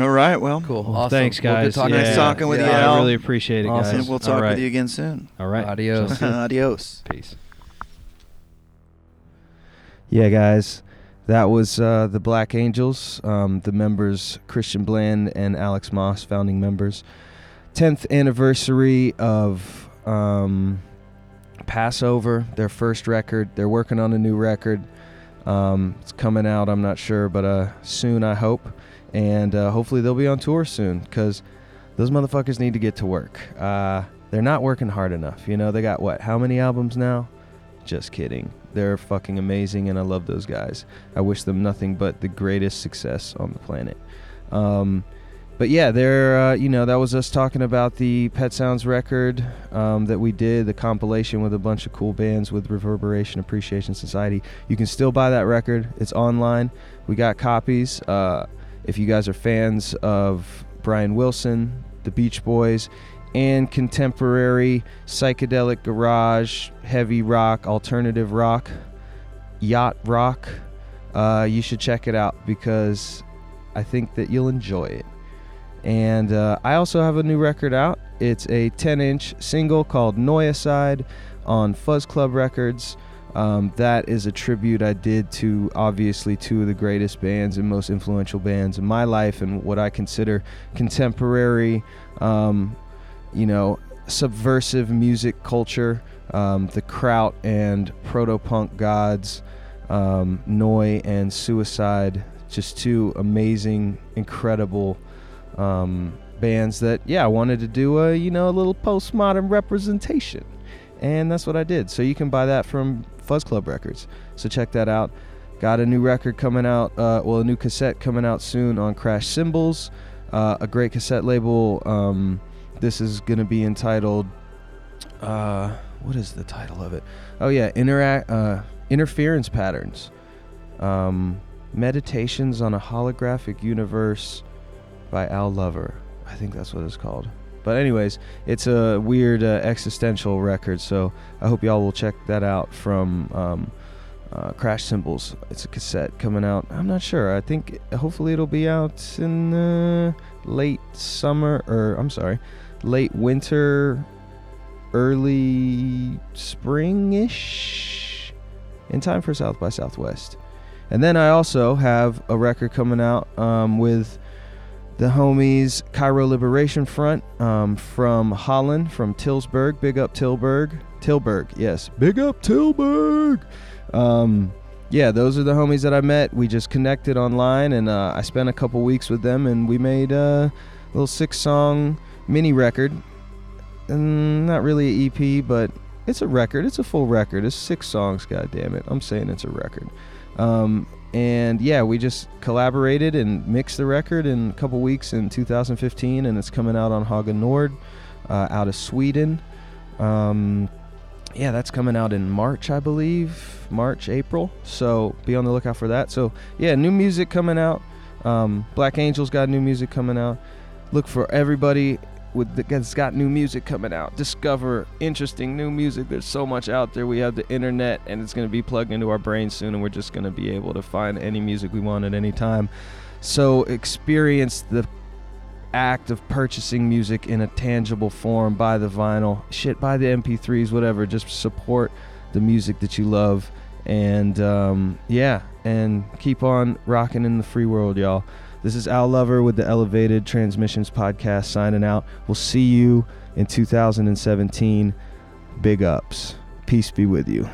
D: All right, well,
C: Cool.
B: Well,
C: awesome.
B: Thanks,
C: Well, good
B: guys.
C: talking
B: yeah.
D: Nice talking with
C: yeah.
D: you,
B: I really appreciate it,
C: Awesome.
B: guys.
D: and we'll talk
B: right.
D: with you again soon.
B: All right.
C: Adios.
D: Adios.
B: Peace.
A: Yeah, guys, that was uh, the Black Angels, um, the members Christian Bland and Alex Maas, founding members. 10th anniversary of um, Passover, their first record. They're working on a new record. Um, it's coming out, I'm not sure, but uh, soon, I hope. And uh, hopefully, they'll be on tour soon because those motherfuckers need to get to work. Uh, they're not working hard enough. You know, they got what? How many albums now? Just kidding. They're fucking amazing, and I love those guys. I wish them nothing but the greatest success on the planet. Um, but yeah, there. Uh, you know, that was us talking about the Pet Sounds record um, that we did, the compilation with a bunch of cool bands with Reverberation Appreciation Society. You can still buy that record. It's online. We got copies. Uh, if you guys are fans of Brian Wilson, the Beach Boys, and contemporary psychedelic garage, heavy rock, alternative rock, yacht rock, uh, you should check it out because I think that you'll enjoy it. And uh, I also have a new record out. It's a 10 inch single called Neuicide on Fuzz Club Records. Um, that is a tribute I did to obviously two of the greatest bands and most influential bands in my life and what I consider contemporary, um, you know, subversive music culture. Um, the Kraut and Proto Punk Gods, um, Neu! and Suicide. Just two amazing, incredible um, bands that, yeah, I wanted to do a, you know, a little postmodern representation. And that's what I did. So you can buy that from Fuzz Club Records. So check that out. Got a new record coming out, uh, well, a new cassette coming out soon on Crash Symbols, uh, a great cassette label. Um, this is going to be entitled, uh, what is the title of it? Oh, yeah, Interact, uh, Interference Patterns. Um, Meditations on a Holographic Universe by Al Lover. I think that's what it's called. But anyways, it's a weird uh, existential record, so I hope y'all will check that out from um, uh, Crash Symbols. It's a cassette coming out. I'm not sure. I think hopefully it'll be out in late summer, or I'm sorry, late winter, early spring-ish, in time for South by Southwest. And then I also have a record coming out um, with the homies Cairo Liberation Front um, from Holland, from Tilburg. Big up Tilburg. Tilburg, yes. Big up Tilburg. Um, yeah, those are the homies that I met. We just connected online, and uh, I spent a couple weeks with them, and we made a little six-song mini record. And not really an EP, but it's a record. It's a full record. It's six songs. God damn it! I'm saying it's a record. Um, and yeah, we just collaborated and mixed the record in a couple weeks in 2015, and it's coming out on Höga Nord uh, out of Sweden. Um, yeah, that's coming out in March, I believe, March, April. So be on the lookout for that. So yeah, new music coming out. Um, Black Angels got new music coming out. Look for everybody with that's got new music coming out. Discover interesting new music. There's so much out there. We have the internet, and it's going to be plugged into our brains soon, and we're just going to be able to find any music we want at any time. So experience the act of purchasing music in a tangible form. Buy the vinyl, shit, buy the MP3s, whatever. Just support the music that you love, and um, yeah, and keep on rocking in the free world, y'all. This is Al Lover with the Elevated Transmissions Podcast signing out. We'll see you in 2017. Big ups. Peace be with you.